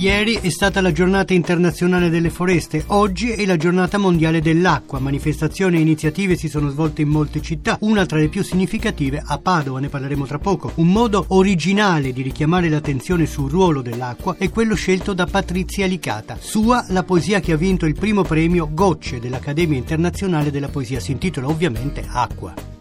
Ieri è stata la giornata internazionale delle foreste, oggi è la giornata mondiale dell'acqua. Manifestazioni e iniziative si sono svolte in molte città, una tra le più significative a Padova, ne parleremo tra poco. Un modo originale di richiamare l'attenzione sul ruolo dell'acqua è quello scelto da Patrizia Licata. Sua la poesia che ha vinto il primo premio Gocce dell'Accademia Internazionale della Poesia, si intitola ovviamente Acqua.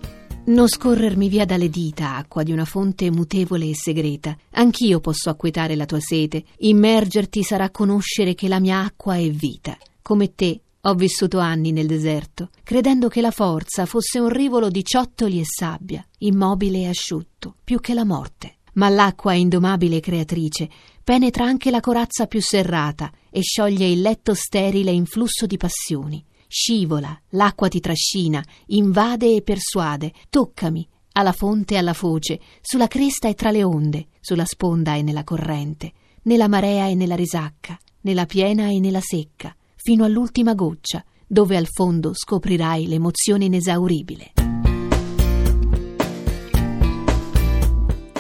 Non scorrermi via dalle dita, acqua di una fonte mutevole e segreta. Anch'io posso acquetare la tua sete. Immergerti sarà conoscere che la mia acqua è vita. Come te, ho vissuto anni nel deserto, credendo che la forza fosse un rivolo di ciottoli e sabbia, immobile e asciutto, più che la morte. Ma l'acqua indomabile e creatrice penetra anche la corazza più serrata e scioglie il letto sterile in flusso di passioni scivola, l'acqua ti trascina, invade e persuade, toccami, alla fonte e alla foce, sulla cresta e tra le onde, sulla sponda e nella corrente, nella marea e nella risacca, nella piena e nella secca, fino all'ultima goccia, dove al fondo scoprirai l'emozione inesauribile.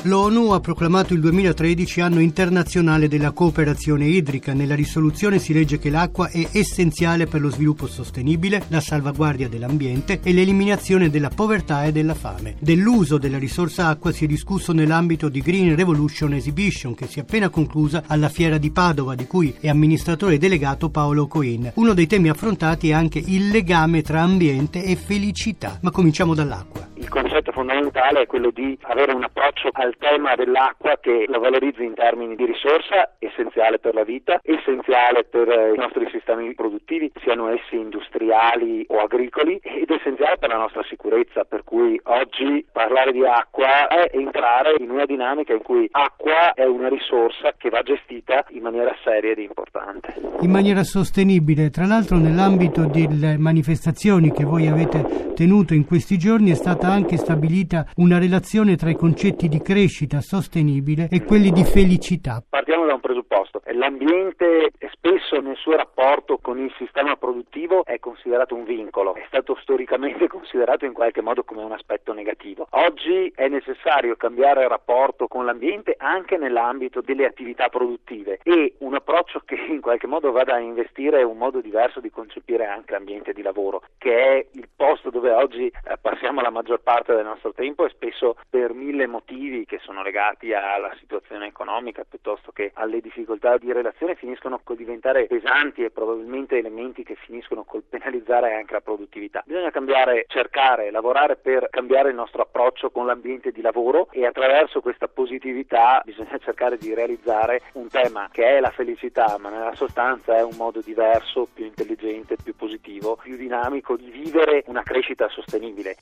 L'ONU ha proclamato il 2013 anno internazionale della cooperazione idrica. Nella risoluzione si legge che l'acqua è essenziale per lo sviluppo sostenibile, la salvaguardia dell'ambiente e l'eliminazione della povertà e della fame. Dell'uso della risorsa acqua si è discusso nell'ambito di Green Revolution Exhibition che si è appena conclusa alla Fiera di Padova, di cui è amministratore delegato Paolo Coin. Uno dei temi affrontati è anche il legame tra ambiente e felicità. Ma cominciamo dall'acqua. Il concetto fondamentale è quello di avere un approccio al tema dell'acqua che la valorizzi in termini di risorsa essenziale per la vita, essenziale per i nostri sistemi produttivi, siano essi industriali o agricoli, ed essenziale per la nostra sicurezza. Per cui oggi parlare di acqua è entrare in una dinamica in cui acqua è una risorsa che va gestita in maniera seria ed importante. In maniera sostenibile, tra l'altro nell'ambito delle manifestazioni che voi avete tenuto in questi giorni è stata anche stabilita una relazione tra i concetti di crescita sostenibile e quelli di felicità. Partiamo da un presupposto. L'ambiente spesso nel suo rapporto con il sistema produttivo è considerato un vincolo, è stato storicamente considerato in qualche modo come un aspetto negativo. Oggi è necessario cambiare il rapporto con l'ambiente anche nell'ambito delle attività produttive e un approccio che in qualche modo vada a investire un modo diverso di concepire anche l'ambiente di lavoro, che è il posto dove oggi eh, passiamo la maggior parte del nostro tempo e spesso per mille motivi che sono legati alla situazione economica piuttosto che alle difficoltà di relazione finiscono col diventare pesanti e probabilmente elementi che finiscono col penalizzare anche la produttività. Bisogna cambiare, cercare, lavorare per cambiare il nostro approccio con l'ambiente di lavoro e attraverso questa positività bisogna cercare di realizzare un tema che è la felicità, ma nella sostanza è un modo diverso, più intelligente, più positivo, più dinamico di vivere una crescita sostenibile.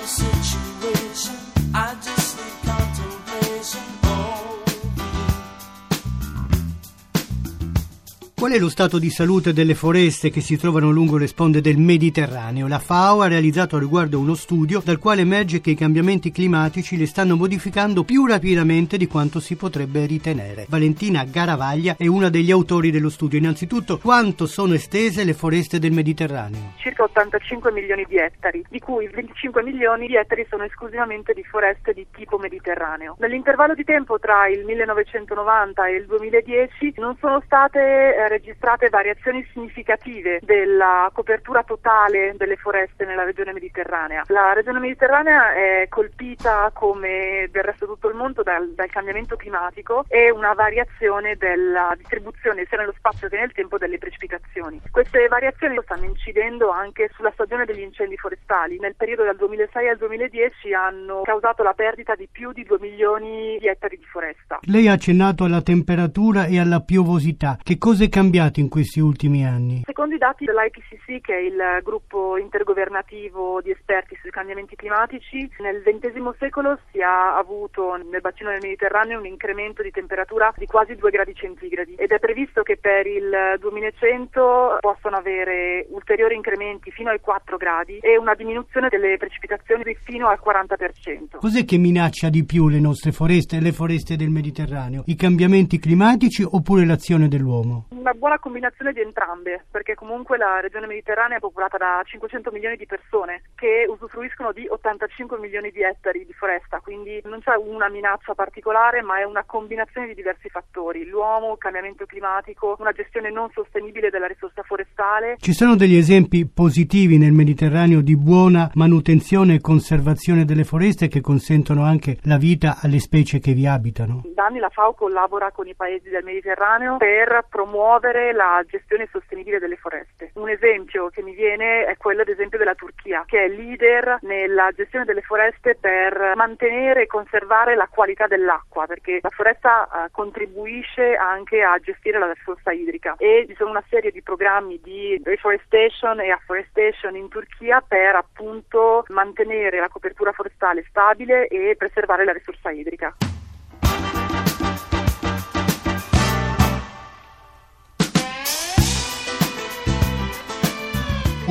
Situation. I just Qual è lo stato di salute delle foreste che si trovano lungo le sponde del Mediterraneo? La FAO ha realizzato a riguardo uno studio dal quale emerge che i cambiamenti climatici le stanno modificando più rapidamente di quanto si potrebbe ritenere. Valentina Garavaglia è una degli autori dello studio. Innanzitutto, quanto sono estese le foreste del Mediterraneo? circa 85 milioni di ettari, di cui 25 milioni di ettari sono esclusivamente di foreste di tipo mediterraneo. Nell'intervallo di tempo tra il 1990 e il 2010 non sono state eh, registrate variazioni significative della copertura totale delle foreste nella regione mediterranea. La regione mediterranea è colpita come del resto tutto il mondo dal, dal cambiamento climatico e una variazione della distribuzione sia nello spazio che nel tempo delle precipitazioni. Queste variazioni stanno incidendo anche sulla stagione degli incendi forestali. Nel periodo dal 2006 al 2010 hanno causato la perdita di più di 2 milioni di ettari di foresta. Lei ha accennato alla temperatura e alla piovosità. Che cosa è cambiato in questi ultimi anni? Secondo i dati dell'IPCC, che è il gruppo intergovernativo di esperti sui cambiamenti climatici, nel XX secolo si è avuto nel bacino del Mediterraneo un incremento di temperatura di quasi 2 gradi centigradi ed è previsto che per il 2100 possano avere ulteriori incrementi fino ai 4 gradi e una diminuzione delle precipitazioni di fino al 40%. Cos'è che minaccia di più le nostre foreste e le foreste del Mediterraneo? I cambiamenti climatici oppure l'azione dell'uomo? Una buona combinazione di entrambe, perché comunque la regione mediterranea è popolata da 500 milioni di persone che usufruiscono di 85 milioni di ettari di foresta, quindi non c'è una minaccia particolare, ma è una combinazione di diversi fattori: l'uomo, il cambiamento climatico, una gestione non sostenibile della risorsa forestale. Ci sono degli esempi positivi nel Mediterraneo di buona manutenzione e conservazione delle foreste che consentono anche la vita alle specie che vi abitano? Da anni la FAO collabora con i paesi del Mediterraneo per promuovere la gestione sostenibile delle foreste. Un esempio che mi viene è quello ad esempio della Turchia, che è leader nella gestione delle foreste per mantenere e conservare la qualità dell'acqua, perché la foresta eh, contribuisce anche a gestire la risorsa idrica e ci sono una serie di programmi di reforestation e afforestation in Turchia per appunto mantenere la copertura forestale stabile e preservare la risorsa idrica.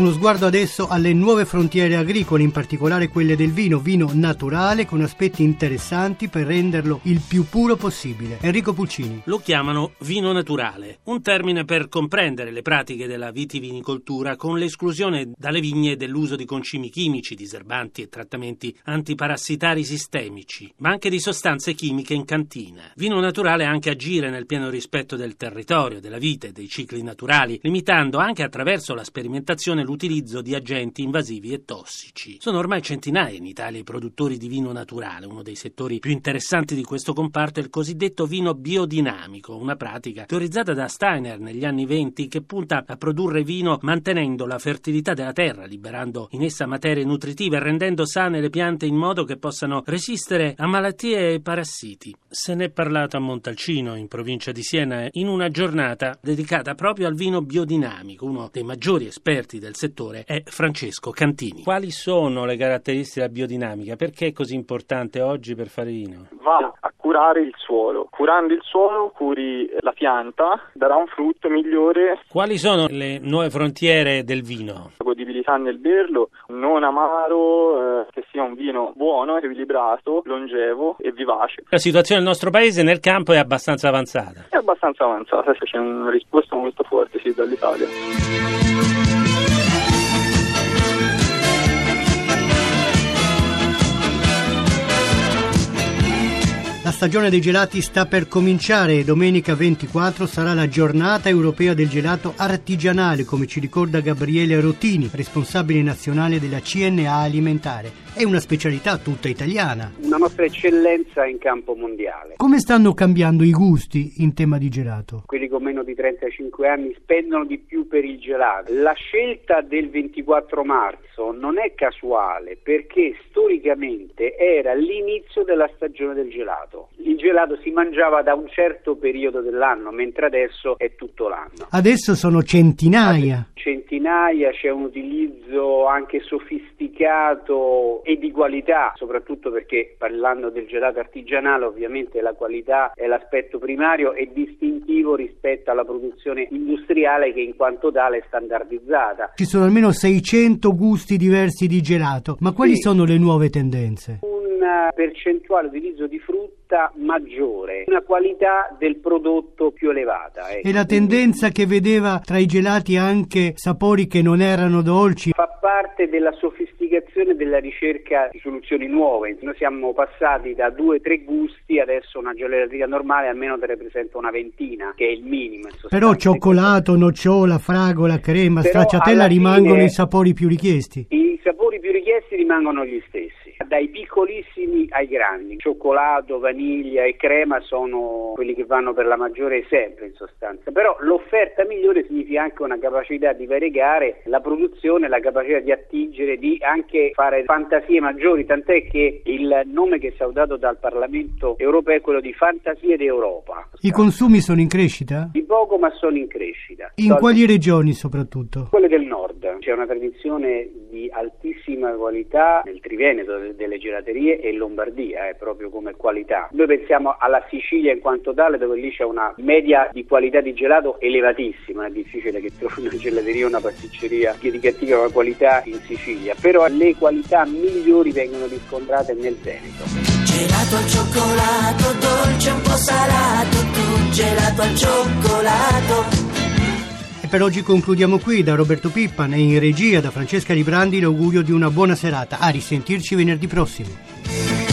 Uno sguardo adesso alle nuove frontiere agricole, in particolare quelle del vino, vino naturale con aspetti interessanti per renderlo il più puro possibile. Enrico Pulcini. Lo chiamano vino naturale, un termine per comprendere le pratiche della vitivinicoltura con l'esclusione dalle vigne dell'uso di concimi chimici, diserbanti e trattamenti antiparassitari sistemici, ma anche di sostanze chimiche in cantina. Vino naturale anche agire nel pieno rispetto del territorio, della vita e dei cicli naturali, limitando anche attraverso la sperimentazione l'utilizzo di agenti invasivi e tossici. Sono ormai centinaia in Italia i produttori di vino naturale, uno dei settori più interessanti di questo comparto è il cosiddetto vino biodinamico, una pratica teorizzata da Steiner negli anni venti che punta a produrre vino mantenendo la fertilità della terra, liberando in essa materie nutritive e rendendo sane le piante in modo che possano resistere a malattie e parassiti. Se ne è parlato a Montalcino, in provincia di Siena, in una giornata dedicata proprio al vino biodinamico, uno dei maggiori esperti del settore è Francesco Cantini. Quali sono le caratteristiche della biodinamica? Perché è così importante oggi per fare vino? Va a curare il suolo. Curando il suolo curi la pianta, darà un frutto migliore. Quali sono le nuove frontiere del vino? La godibilità nel berlo, non amaro, eh, che sia un vino buono, equilibrato, longevo e vivace. La situazione del nostro paese nel campo è abbastanza avanzata. È abbastanza avanzata, c'è una risposta molto forte sì, dall'Italia. Stagione dei gelati sta per cominciare e domenica 24 sarà la giornata europea del gelato artigianale, come ci ricorda Gabriele Rotini, responsabile nazionale della CNA Alimentare. È una specialità tutta italiana. Una nostra eccellenza in campo mondiale. Come stanno cambiando i gusti in tema di gelato? Quelli con meno di 35 anni spendono di più per il gelato. La scelta del 24 marzo non è casuale perché storicamente era l'inizio della stagione del gelato. Il gelato si mangiava da un certo periodo dell'anno, mentre adesso è tutto l'anno. Adesso sono centinaia. Centinaia, c'è un utilizzo anche sofisticato e di qualità, soprattutto perché parlando del gelato artigianale ovviamente la qualità è l'aspetto primario e distintivo rispetto alla produzione industriale che in quanto tale è standardizzata. Ci sono almeno 600 gusti diversi di gelato, ma quali Sì. sono le nuove tendenze? Una percentuale di utilizzo di frutta maggiore, una qualità del prodotto più elevata. ecco. E la tendenza che vedeva tra i gelati anche sapori che non erano dolci? fa parte della sofisticazione della ricerca di soluzioni nuove. Noi siamo passati da due o tre gusti, adesso una gelateria normale almeno te ne presenta una ventina, che è il minimo. Però cioccolato, nocciola, fragola, crema, Però stracciatella rimangono fine, i sapori più richiesti. I sapori più richiesti rimangono gli stessi dai piccolissimi ai grandi. Cioccolato, vaniglia e crema sono quelli che vanno per la maggiore sempre in sostanza, però l'offerta migliore significa anche una capacità di variegare la produzione, la capacità di attingere, di anche fare fantasie maggiori, tant'è che il nome che è dato dal Parlamento europeo è quello di fantasie d'Europa. I consumi sono in crescita? Di poco ma sono in crescita. In quali regioni soprattutto? Quelle del nord. C'è una tradizione di altissima qualità nel Triveneto delle gelaterie e Lombardia, eh, proprio come qualità. Noi pensiamo alla Sicilia in quanto tale, dove lì c'è una media di qualità di gelato elevatissima, è difficile che trovi una gelateria o una pasticceria che ricattiva una qualità in Sicilia, però le qualità migliori vengono riscontrate nel Veneto. Gelato al cioccolato, dolce un po' salato, tu gelato al cioccolato per oggi concludiamo qui da Roberto Pippan e in regia da Francesca Librandi l'augurio di una buona serata. A risentirci venerdì prossimo.